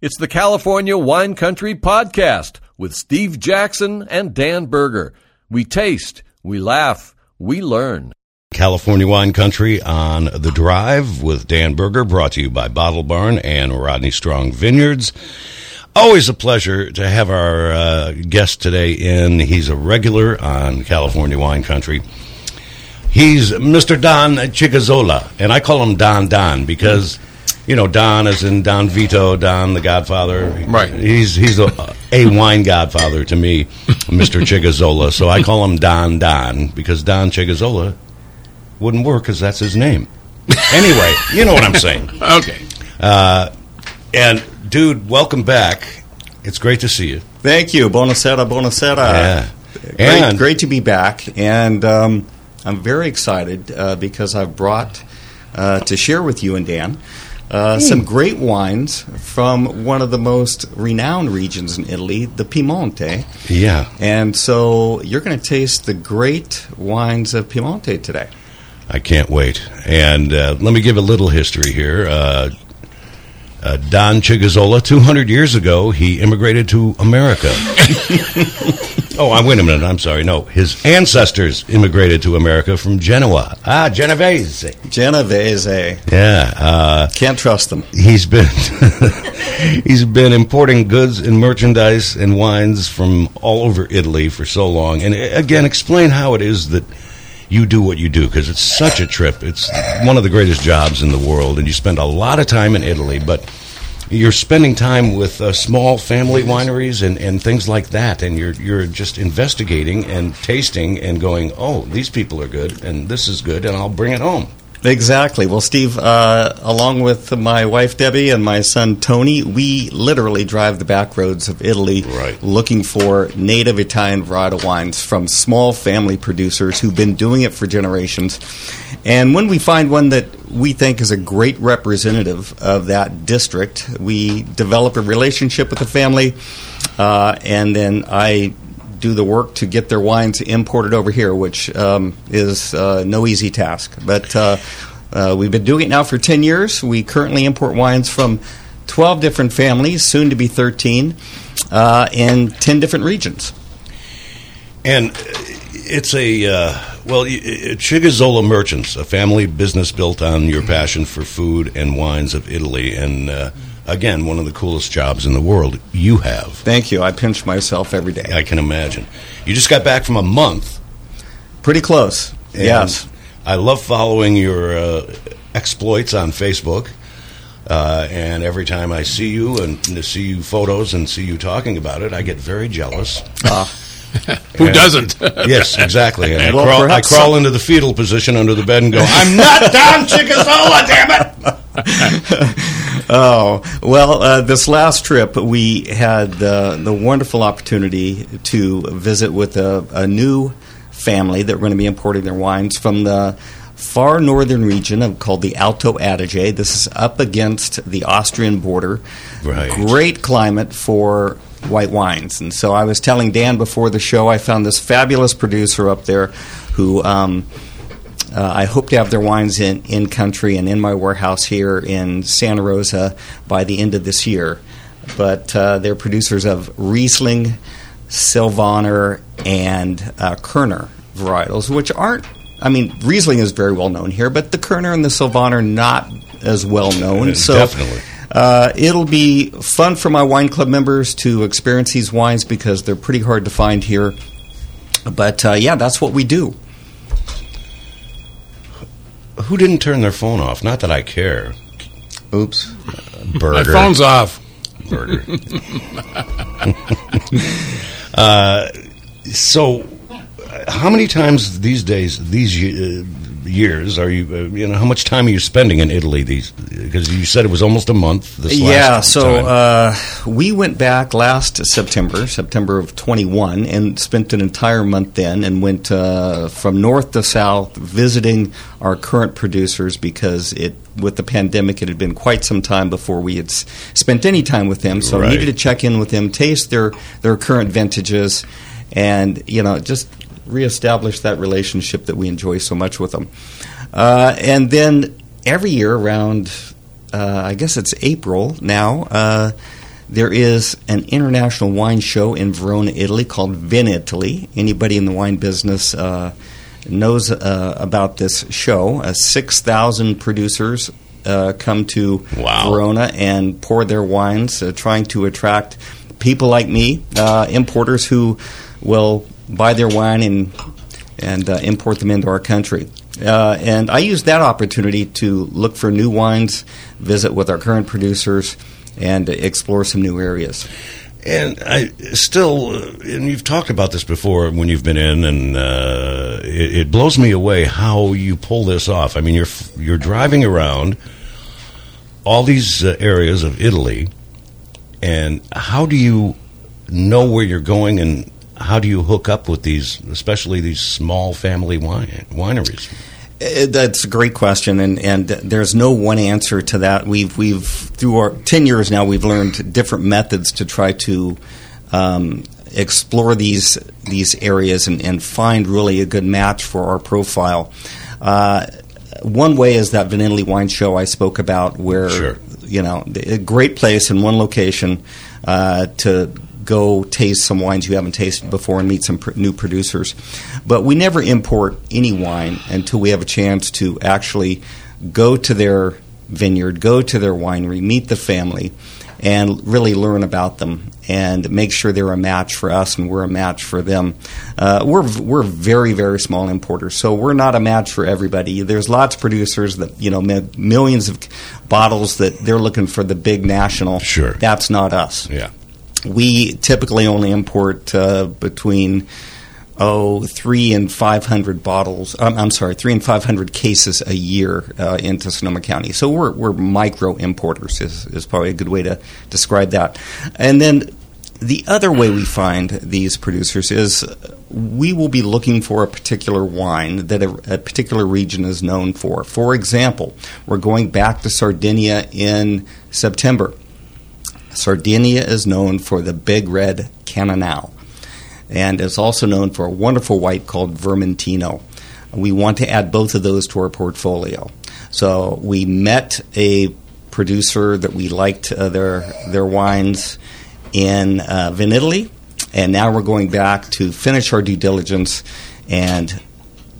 It's the California Wine Country Podcast with Steve Jackson and Dan Berger. We taste, we laugh, we learn. California Wine Country on the Drive with Dan Berger, brought to you by Bottle Barn and Rodney Strong Vineyards. Always a pleasure to have our uh, guest today in. He's a regular on California Wine Country. He's Mr. Don Chigazola, and I call him Don Don because, you know, Don is in Don Vito, Don the Godfather. Right. He's he's a, a wine godfather to me, Mr. Chigazola. So I call him Don Don because Don Chigazola wouldn't work because that's his name. Anyway, you know what I'm saying. Okay. Uh, and dude, welcome back. It's great to see you. Thank you. Buonasera, buonasera. Yeah. Great, And- great to be back. And um, I'm very excited uh, because I've brought uh, to share with you and Dan uh, some great wines from one of the most renowned regions in Italy, the Piemonte. Yeah, And so you're going to taste the great wines of Piemonte today. I can't wait. And uh, let me give a little history here. Uh, uh, Don Chigazola, 200 years ago, he immigrated to America. oh, I wait a minute. I'm sorry. No, his ancestors immigrated to America from Genoa. Ah, Genovese. Genovese. Yeah. Uh, Can't trust them. he's been he's been importing goods and merchandise and wines from all over Italy for so long. And uh, again, explain how it is that you do what you do because it's such a trip. It's one of the greatest jobs in the world, and you spend a lot of time in Italy, but. You're spending time with uh, small family wineries and, and things like that, and you're you're just investigating and tasting and going, oh, these people are good, and this is good, and I'll bring it home. Exactly. Well, Steve, uh, along with my wife Debbie and my son Tony, we literally drive the back roads of Italy Right. looking for native Italian varietal wines from small family producers who've been doing it for generations. And when we find one that we think is a great representative of that district, we develop a relationship with the family, uh, and then I do the work to get their wines imported over here, which um, is uh, no easy task. But uh, uh, we've been doing it now for 10 years. We currently import wines from 12 different families, soon to be 13, uh, in 10 different regions. And it's a uh, well, Chigazola Merchants, a family business built on your passion for food and wines of Italy, and uh, again, one of the coolest jobs in the world you have. Thank you. I pinch myself every day. I can imagine. You just got back from a month. Pretty close. yes. I love following your uh, exploits on Facebook. Uh, and every time I see you and see you photos and see you talking about it, I get very jealous. Who And- doesn't? Yes, exactly. And Well, crawl, I crawl some- into the fetal position under the bed and go, I'm not Don Chigazola, damn it! Oh, well, uh, this last trip, we had uh, the wonderful opportunity to visit with a, a new family that were going to be importing their wines from the far northern region of, called the Alto Adige. This is up against the Austrian border. Right. Great climate for white wines. And so I was telling Dan before the show, I found this fabulous producer up there who. Um, uh, I hope to have their wines in, in country and in my warehouse here in Santa Rosa by the end of this year. But uh, they're producers of Riesling, Sylvaner, and uh, Kerner varietals, which aren't. I mean, Riesling is very well known here, but the Kerner and the Sylvaner not as well known. So definitely. Uh, it'll be fun for my wine club members to experience these wines because they're pretty hard to find here. But uh, yeah, that's what we do. Who didn't turn their phone off? Not that I care. Oops. Berger. My phone's off. Berger. uh, so, uh, how many times these days, these uh, years, are you? Uh, you know, how much time are you spending in Italy? These because you said it was almost a month. This yeah, so uh, we went back last September, September of 21, and spent an entire month then and went uh, from north to south visiting our current producers because it with the pandemic it had been quite some time before we had s- spent any time with them. So I Right. needed to check in with them, taste their, their current vintages, and, you know, just reestablish that relationship that we enjoy so much with them. Uh, and then every year around, uh, I guess it's April now, uh, there is an international wine show in Verona, Italy called Vinitaly. Anybody in the wine business uh, knows uh, about this show. Uh, 6,000 producers uh, come to Wow. Verona and pour their wines, uh, trying to attract people like me, uh, importers who will buy their wine and and uh, import them into our country. Uh, and I use that opportunity to look for new wines, visit with our current producers, and explore some new areas. And I still, uh, and you've talked about this before when you've been in, and uh, it, it blows me away how you pull this off. I mean, you're you're driving around all these uh, areas of Italy, and how do you know where you're going, and how do you hook up with these, especially these small family wine wineries? Uh, That's a great question, and, and there's no one answer to that. We've we've through our ten years now, we've learned different methods to try to um, explore these these areas and, and find really a good match for our profile. Uh, one way is that Vinitaly Wine Show I spoke about, where Sure. you know a great place in one location uh, to go taste some wines you haven't tasted before and meet some pr- new producers. But we never import any wine until we have a chance to actually go to their vineyard, go to their winery, meet the family, and really learn about them and make sure they're a match for us and we're a match for them. Uh, we're we're very very small importers, so we're not a match for everybody. There's lots of producers that you know millions of bottles that they're looking for the big national. Sure. that's not us Yeah. We typically only import uh, between oh three and five hundred bottles. Um, I'm sorry, three and five hundred cases a year uh, into Sonoma County. So we're we're micro importers is is probably a good way to describe that. And then the other way we find these producers is we will be looking for a particular wine that a, a particular region is known for. For example, we're going back to Sardinia in September. Sardinia is known for the big red Cannonau and is also known for a wonderful white called Vermentino. We want to add both of those to our portfolio. So we met a producer that we liked uh, their their wines in uh, and now we're going back to finish our due diligence and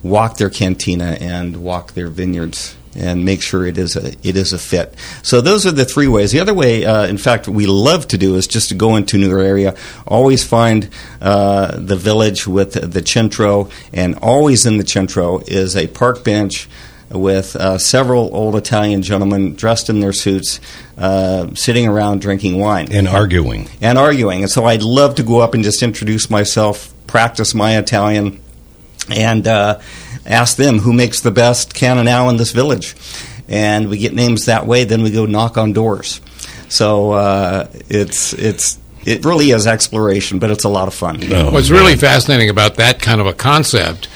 walk their cantina and walk their vineyards and make sure it is a it is a fit. So those are the three ways. The other way, uh, in fact, we love to do is just to go into a new area. Always find uh, the village with the centro, and always in the centro is a park bench with uh, several old Italian gentlemen dressed in their suits, uh, sitting around drinking wine And arguing. and arguing. And so I'd love to go up and just introduce myself, practice my Italian, and uh, ask them who makes the best Cannonau in this village. And we get names that way. Then we go knock on doors. So uh, it's it's it really is exploration, but it's a lot of fun. Oh, What's really fascinating about that kind of a concept,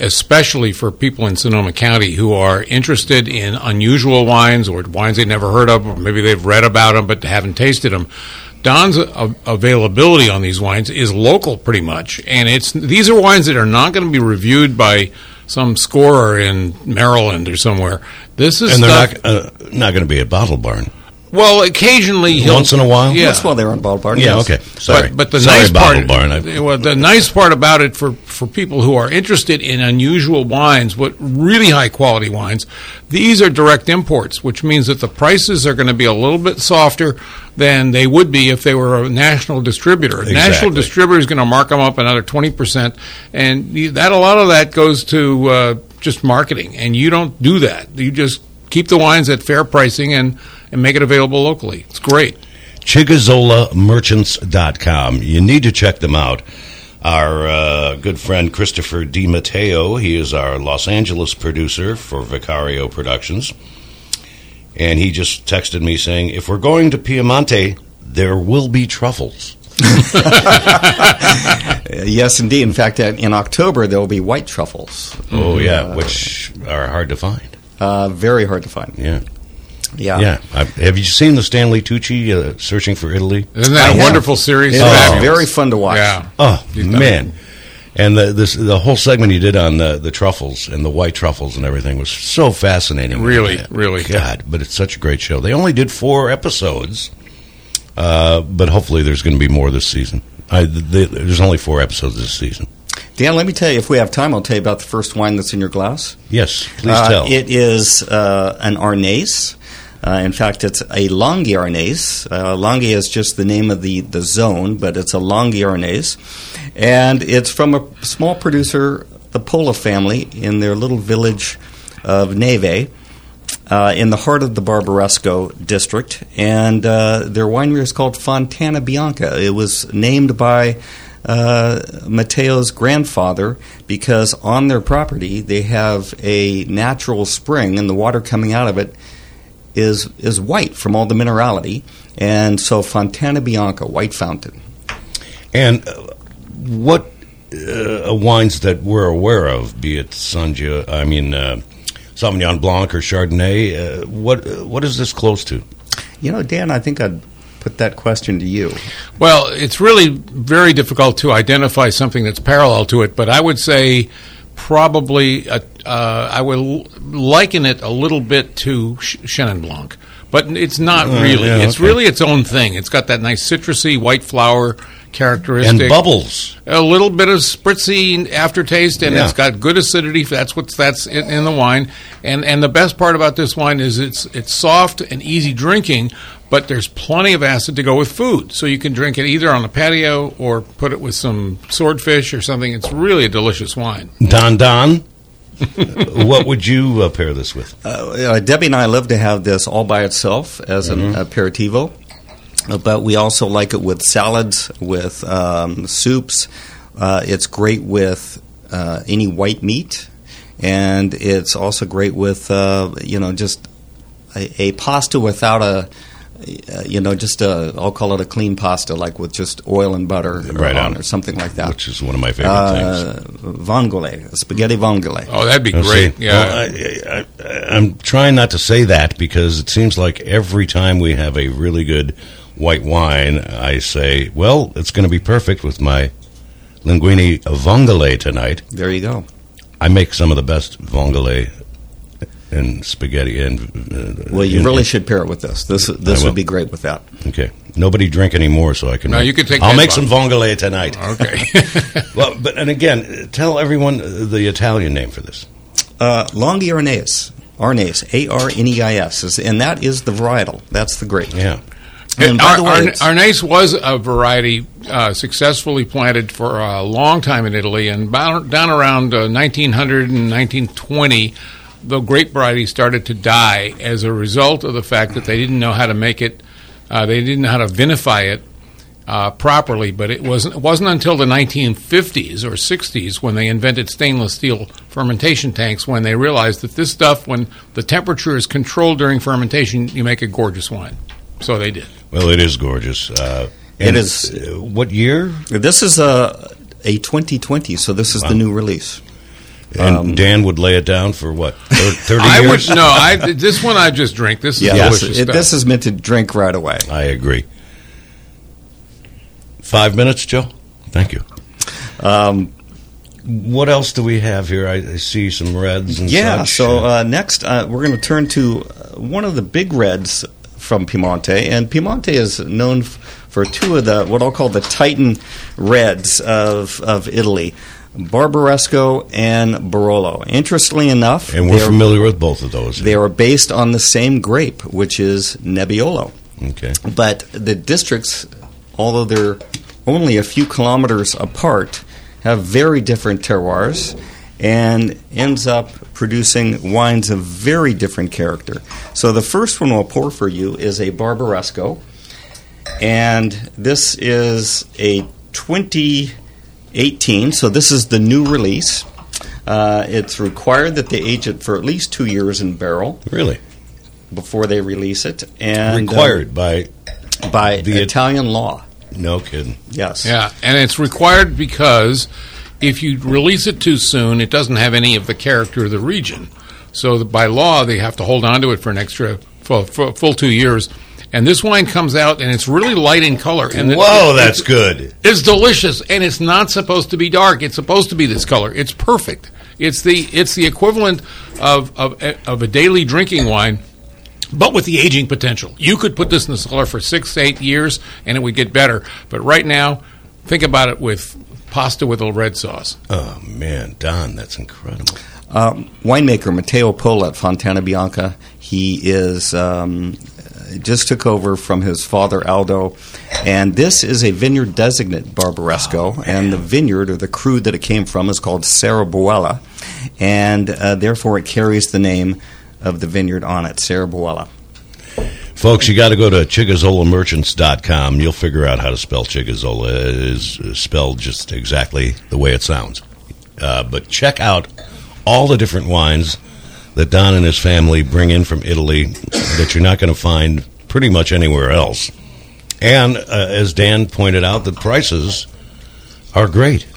especially for people in Sonoma County who are interested in unusual wines or wines they've never heard of, or maybe they've read about them but haven't tasted them. Don's availability on these wines is local, pretty much, and it's these are wines that are not going to be reviewed by some scorer in Maryland or somewhere. This is and they're stuff, not uh, not going to be at Bottle Barn. Well, occasionally he'll, Once in a while? Yeah, That's why they're on Bald Barn. Yeah, yes. okay. Sorry, But, but the Sorry, nice part, Barn. I- well, the nice part about it for, for people who are interested in unusual wines, what really high quality wines, these are direct imports, which means that the prices are going to be a little bit softer than they would be if they were a national distributor. A national distributor is going to mark them up another twenty percent, and that a lot of that goes to uh, just marketing, and you don't do that. You just keep the wines at fair pricing and and make it available locally. It's great. ChigazolaMerchants.com. You need to check them out. Our uh, good friend Christopher Di Matteo, he is our Los Angeles producer for Vicario Productions. And he just texted me saying, if we're going to Piemonte, there will be truffles. Uh, yes, indeed. In fact, uh, in October there will be white truffles. Oh, yeah, which are hard to find. Uh, very hard to find. Yeah. Yeah. Yeah. I, have you seen the Stanley Tucci uh, Searching for Italy? Isn't that I a have. wonderful series? It is Fabulous. very fun to watch. Yeah. Oh man! And the this the whole segment he did on the the truffles and the white truffles and everything was so fascinating. Really, really. God! But it's such a great show. They only did four episodes, Uh, but hopefully, there's going to be more this season. I, the, there's only four episodes this season. Dan, let me tell you, if we have time, I'll tell you about the first wine that's in your glass. Yes, please Uh, tell. It is uh, an Arneis. Uh, in fact, it's a Langhe Arneis. Uh, Langhe is just the name of the, the zone, but it's a Langhe Arneis. And it's from a small producer, the Pola family, in their little village of Neive. Uh, in the heart of the Barbaresco district, and uh, their winery is called Fontana Bianca. It was named by uh, Matteo's grandfather because on their property they have a natural spring, and the water coming out of it is is white from all the minerality, and so Fontana Bianca, white fountain. And uh, what uh, wines that we're aware of, be it Sanja, I mean uh, Sauvignon Blanc or Chardonnay, uh, what uh, what is this close to? You know, Dan, I think I'd put that question to you. Well, it's really very difficult to identify something that's parallel to it, but I would say probably a, uh, I would liken it a little bit to Ch- Chenin Blanc, but it's not Uh, really. yeah, it's okay. really its own thing. It's got that nice citrusy white flower characteristic And bubbles. a little bit of spritzy aftertaste, and Yeah. it's got good acidity. That's what's that's in, in the wine. And and the best part about this wine is it's it's soft and easy drinking, but there's plenty of acid to go with food. So you can drink it either on the patio or put it with some swordfish or something. It's really a delicious wine. Don Don. what would you uh, pair this with? Uh, uh, Debbie and I love to have this all by itself as an aperitivo, but we also like it with salads, with um, soups. Uh, it's great with uh, any white meat, and it's also great with uh, you know just a, a pasta without a. Uh, you know, just a, I'll call it a clean pasta, like with just oil and butter Right on, on. or something like that. Which is one of my favorite Uh, things. vongole, spaghetti vongole. Oh, that'd be Oh, great. see, Yeah. well, I, I, I'm trying not to say that because it seems like every time we have a really good white wine, I say, well, it's going to be perfect with my linguine vongole tonight. There you go. I make some of the best vongole and spaghetti and. Uh, Well, you in- really should pair it with this. This this would be great with that. Okay. Nobody drink anymore, so I can. No, make- you can take I'll make some vongole tonight. okay. Well, but and again, tell everyone the Italian name for this. Uh, Langhe Arneis, Arneis, A R N E I S, and that is the varietal. That's the grape. Yeah. And the way, Ar- it's- Arneis was a variety uh, successfully planted for a long time in Italy, and down around uh, 1900 and 1920, the grape variety started to die as a result of the fact that they didn't know how to make it, uh, they didn't know how to vinify it uh, properly. But it wasn't, it wasn't until the 1950s or 60s when they invented stainless steel fermentation tanks when they realized that this stuff, when the temperature is controlled during fermentation, you make a gorgeous wine. So they did. Well, it is gorgeous. Uh, It and, is- uh, what year? this is a a 2020, so this is Wow. the new release. And Um, Dan would lay it down for what? Thirty I years. would no. I this one I just drink. This is Yeah, delicious this, it, this is meant to drink right away. I agree. Five minutes, Joe. Thank you. Um, What else do we have here? I, I see some reds and yeah. such. So uh, next, uh, we're going to turn to uh, one of the big reds from Piemonte, and Piemonte is known f- for two of the what I'll call the Titan reds of of Italy. Barbaresco and Barolo. Interestingly enough, and we're familiar with both of those. They are based on the same grape, which is Nebbiolo. okay. But the districts, although they're only a few kilometers apart, have very different terroirs and ends up producing wines of very different character. So the first one we'll pour for you is a Barbaresco, and this is a 2018, so this is the new release. Uh, it's required that they age it for at least two years in barrel Really before they release it, and uh, required by by The- Italian law. no kidding. Yes. yeah, and it's required because if you release it too soon, it doesn't have any of the character of the region. So by law, they have to hold on to it for an extra full, full, full two years. And this wine comes out, and it's really light in color. And Whoa, it- that's good. It's delicious, and it's not supposed to be dark. It's supposed to be this color. It's perfect. It's the it's the equivalent of of, of a daily drinking wine but with the aging potential. You could put this in the cellar for six, eight years, and it would get better. But right now, think about it with pasta with a red sauce. Oh man, Don, that's incredible. Um, winemaker Matteo Pola at Fontana Bianca. He is um, just took over from his father Aldo, and this is a vineyard designate Barbaresco, Oh, and the vineyard or the cru that it came from is called Serraboella, and uh, therefore it carries the name of the vineyard on it, Serraboella. Folks, you got to go to chigazolamerchants.com. You'll figure out how to spell Chigazola. It is spelled just exactly the way it sounds. Uh, but check out all the different wines that Don and his family bring in from Italy that you're not going to find pretty much anywhere else. And uh, as Dan pointed out, the prices are great.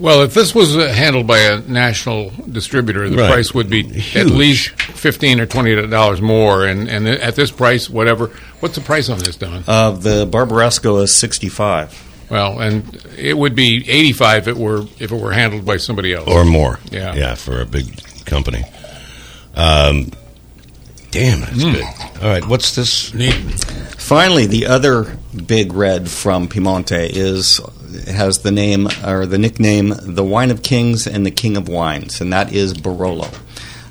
Well, if this was uh, handled by a national distributor, the Right. price would be at least fifteen or twenty dollars more. And and at this price, whatever. What's the price on this, Don? Uh, the Barbaresco is 65. Well, and it would be eighty-five if it were if it were handled by somebody else. or more. Yeah. yeah, for a big company. Um, damn, that's good. All right, what's this? Neat. Finally, the other big red from Piemonte is has the name or the nickname "the Wine of Kings" and "the King of Wines," and that is Barolo.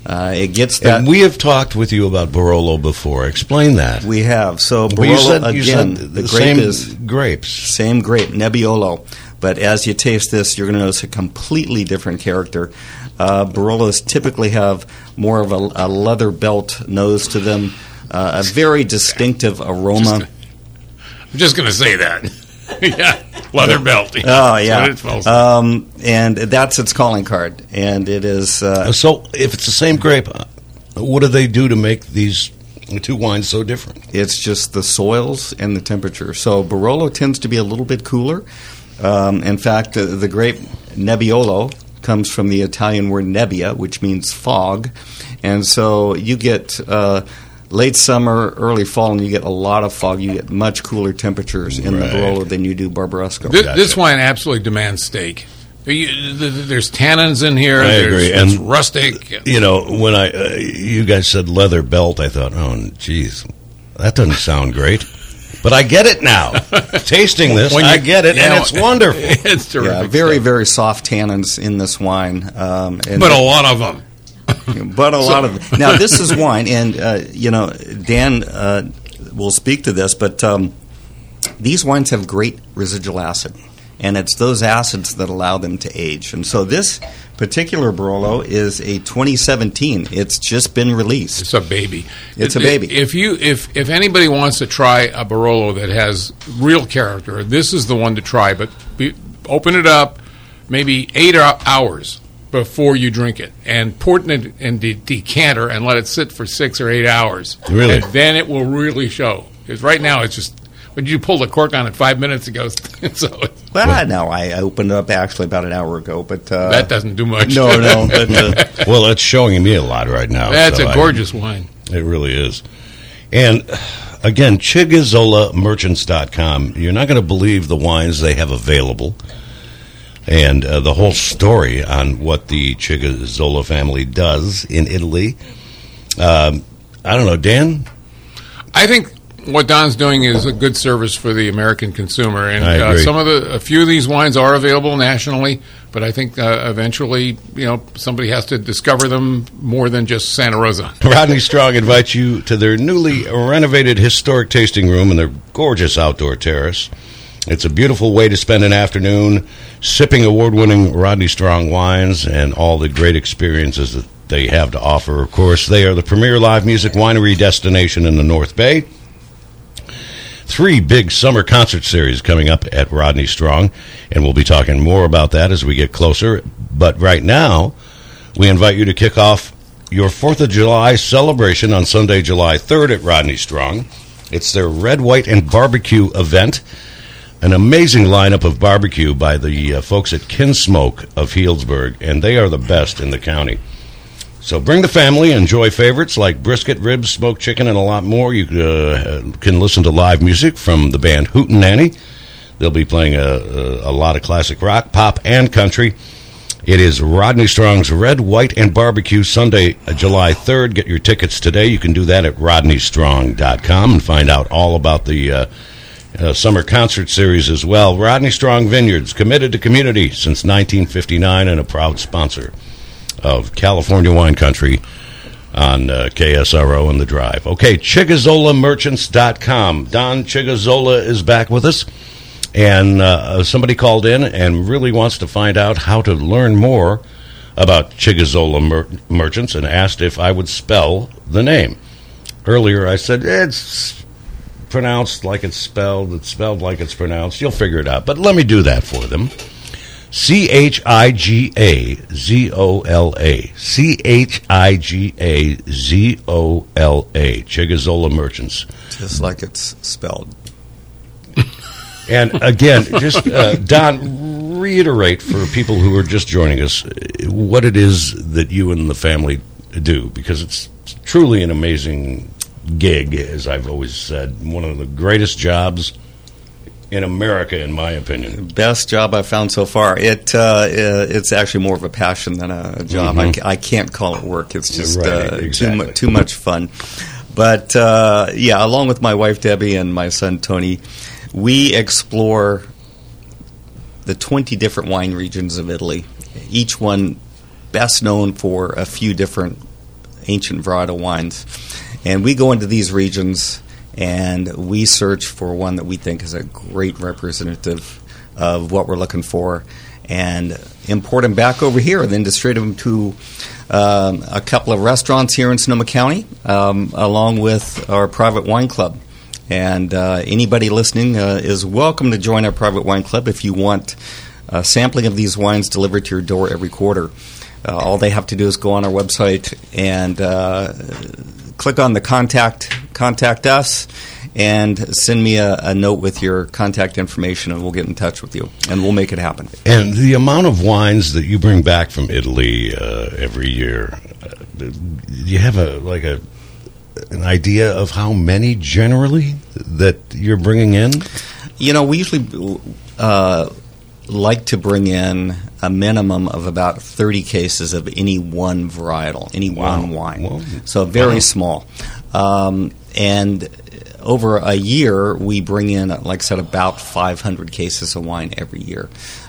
Uh, it gets that And we have talked with you about Barolo before. Explain that. we have. So Well, Barolo you said, you again, said the the grape same is grapes. same grape, Nebbiolo. But as you taste this, you're going to notice a completely different character. Uh, Barolos typically have more of a, a leather belt nose to them, uh, a very distinctive aroma. I'm just going to say that. yeah, leather belt. Oh That's yeah, what it smells um, and that's its calling card, and it is. Uh, So, if it's the same grape, uh, what do they do to make these two wines so different? it's just the soils and the temperature. So Barolo tends to be a little bit cooler. Um, in fact, uh, the grape Nebbiolo comes from the Italian word nebbia, which means fog, and so you get. Uh, Late summer, early fall, and you get a lot of fog. You get much cooler temperatures in Right. the Barolo than you do Barbaresco. This, Gotcha. this wine absolutely demands steak. You- th- th- There's tannins in here. I there's, agree, It's and- rustic. You know, when I uh, you guys said leather belt, I thought, oh, geez, that doesn't sound great. But I get it now. Tasting this, When you- I get it, you and know, it's wonderful. it's terrific. yeah, very, stuff. very soft tannins in this wine. Um, and But a lot of them. But a lot of now this is wine, and uh, you know Dan uh, will speak to this, but um, these wines have great residual acid, and it's those acids that allow them to age. And so this particular Barolo is a 2017. It's just been released. It's a baby. It's a baby. If you if if anybody wants to try a Barolo that has real character, this is the one to try. But be, open it up, maybe eight hours before you drink it, and pour it in in the decanter and let it sit for six or eight hours. Really? and then it will really show. Because right now it's just. When you pulled the cork on it five minutes ago, so it's- Well, no, I opened it up actually about an hour ago, but uh, that doesn't do much. no, no, but uh, Well, it's showing me a lot right now. That's so a I- gorgeous wine. It really is. And again, chigazolamerchants.com. You're not going to believe the wines they have available and uh, the whole story on what the Chigazola family does in Italy. Um, I don't know, Dan? I think what Don's doing is a good service for the American consumer, and uh, some of the a few of these wines are available nationally. But I think uh, eventually, you know, somebody has to discover them more than just Santa Rosa. Rodney Strong invites you to their newly renovated historic tasting room and their gorgeous outdoor terrace. It's a beautiful way to spend an afternoon sipping award winning Rodney Strong wines and all the great experiences that they have to offer. Of course, they are the premier live music winery destination in the North Bay. Three big summer concert series coming up at Rodney Strong, and we'll be talking more about that as we get closer. But right now, we invite you to kick off your 4th of July celebration on Sunday, July 3rd at Rodney Strong. It's their Red, White, and Barbecue event. An amazing lineup of barbecue by the uh, folks at Kinsmoke of Healdsburg, and they are the best in the county. So bring the family, enjoy favorites like brisket, ribs, smoked chicken, and a lot more. You uh, can listen to live music from the band Hootenanny. They'll be playing a, a, a lot of classic rock, pop, and country. It is Rodney Strong's Red, White, and Barbecue Sunday, uh, July 3rd. Get your tickets today. You can do that at rodneystrong.com and find out all about the uh, uh, summer concert series as well. Rodney Strong Vineyards, committed to community since 1959 and a proud sponsor of California Wine Country on uh, KSRO and the Drive. Okay, ChigazolaMerchants.com. Don Chigazola is back with us. And uh, somebody called in and really wants to find out how to learn more about Chigazola mer- Merchants and asked if I would spell the name. Earlier I said, it's pronounced like it's spelled, it's spelled like it's pronounced. You'll figure it out. But let me do that for them. C H I G A Z O L A. C H I G A Z O L A. Chigazola Merchants. Just like it's spelled. And again, just uh, Don, reiterate for people who are just joining us uh, what it is that you and the family do, because it's truly an amazing gig, as I've always said, one of the greatest jobs in America, in my opinion. Best job I've found so far. It uh, it's actually more of a passion than a job. I, I can't call it work. It's just Right, uh, too exactly. mu- too much fun. But uh, yeah, along with my wife Debbie and my son Tony, we explore the 20 different wine regions of Italy. Each one best known for a few different ancient varietal wines. And we go into these regions and we search for one that we think is a great representative of what we're looking for and import them back over here and then distribute them to um, a couple of restaurants here in Sonoma County um, along with our private wine club. And uh, anybody listening uh, is welcome to join our private wine club if you want a sampling of these wines delivered to your door every quarter. Uh, all they have to do is go on our website and uh, click on the contact contact us and send me a, a note with your contact information and we'll get in touch with you and we'll make it happen. And the amount of wines that you bring back from Italy uh, every year, uh, do you have a like a an idea of how many generally that you're bringing in? You know, we usually uh, like to bring in a minimum of about 30 cases of any one varietal, any Wow. one wine. Whoa. So very Wow. small. Um, and over a year, we bring in, like I said, about 500 cases of wine every year.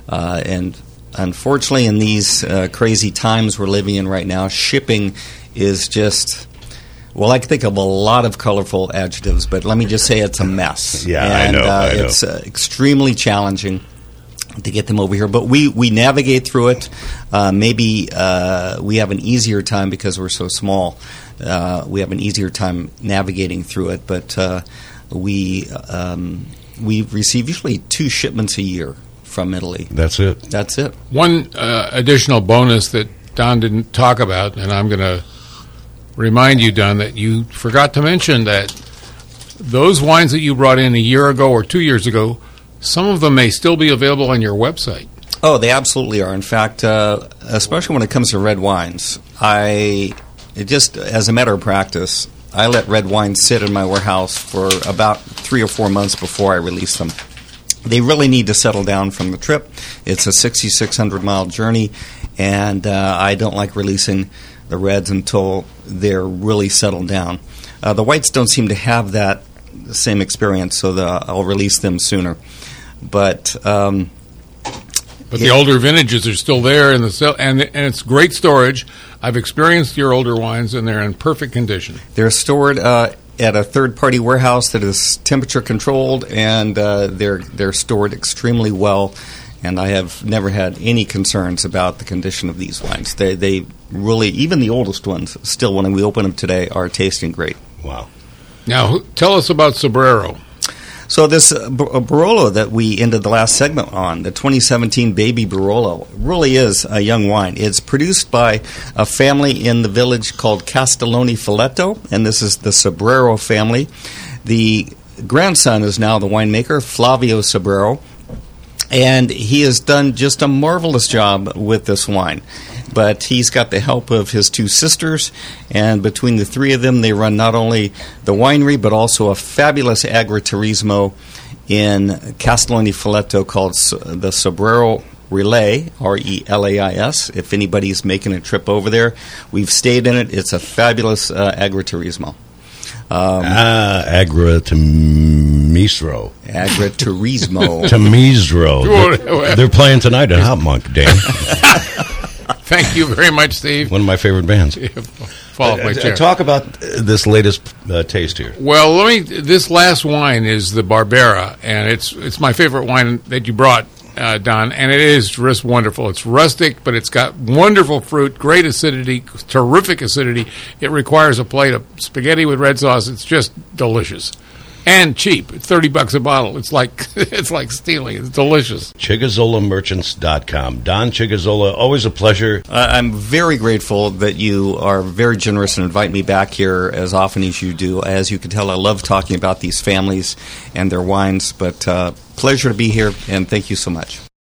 Uh, and unfortunately, in these uh, crazy times we're living in right now, shipping is just. Well, I can think of a lot of colorful adjectives, but let me just say it's a mess. Yeah, I and, know, Uh, I know. It's uh, extremely challenging to get them over here, but we, we navigate through it. Uh, maybe uh, we have an easier time because we're so small. Uh, we have an easier time navigating through it, but uh, we um, we receive usually two shipments a year from Italy. That's it. That's it. One uh, additional bonus that Don didn't talk about, and I'm going to remind you, Don, that you forgot to mention that those wines that you brought in a year ago or two years ago, some of them may still be available on your website. Oh, they absolutely are. In fact, uh, especially when it comes to red wines, I just as a matter of practice, I let red wines sit in my warehouse for about three or four months before I release them. They really need to settle down from the trip. It's a 6,600 mile journey, and uh, I don't like releasing the reds until they're really settled down. Uh, the whites don't seem to have that same experience, so the, I'll release them sooner. But um, But the older vintages are still there, in the cell, and and it's great storage. I've experienced your older wines, and they're in perfect condition. They're stored uh, at a third-party warehouse that is temperature controlled, and uh, they're they're stored extremely well. And I have never had any concerns about the condition of these wines. They they really, even the oldest ones, still when we open them today, are tasting great. Wow. Now, tell us about Sobrero. So this uh, uh, Barolo that we ended the last segment on, the 2017 Baby Barolo, really is a young wine. It's produced by a family in the village called Castiglione Falletto, and this is the Sobrero family. The grandson is now the winemaker, Flavio Sobrero, and he has done just a marvelous job with this wine. But he's got the help of his two sisters, and between the three of them, they run not only the winery but also a fabulous agriturismo in Castiglione Falletto called the Sobrero Relais, R E L A I S. If anybody's making a trip over there, we've stayed in it. It's a fabulous uh, agriturismo. Um, ah, Agra Misro. agriturismo. To They're, they're playing tonight at Hot Monk, Dan. Thank you very much, Steve. One of my favorite bands. Fall off my Uh, chair. Talk about uh, this latest uh, taste here. Well, let me. This last wine is the Barbera, and it's it's my favorite wine that you brought, uh, Don, and it is just wonderful. It's rustic, but it's got wonderful fruit, great acidity, terrific acidity. It requires a plate of spaghetti with red sauce. It's just delicious and cheap. It's thirty bucks a bottle. It's like it's like stealing. It's delicious. ChigazolaMerchants.com. Don Chigazola, always a pleasure. Uh, I'm very grateful that you are very generous and invite me back here as often as you do. As you can tell, I love talking about these families and their wines, but uh, pleasure to be here, and thank you so much.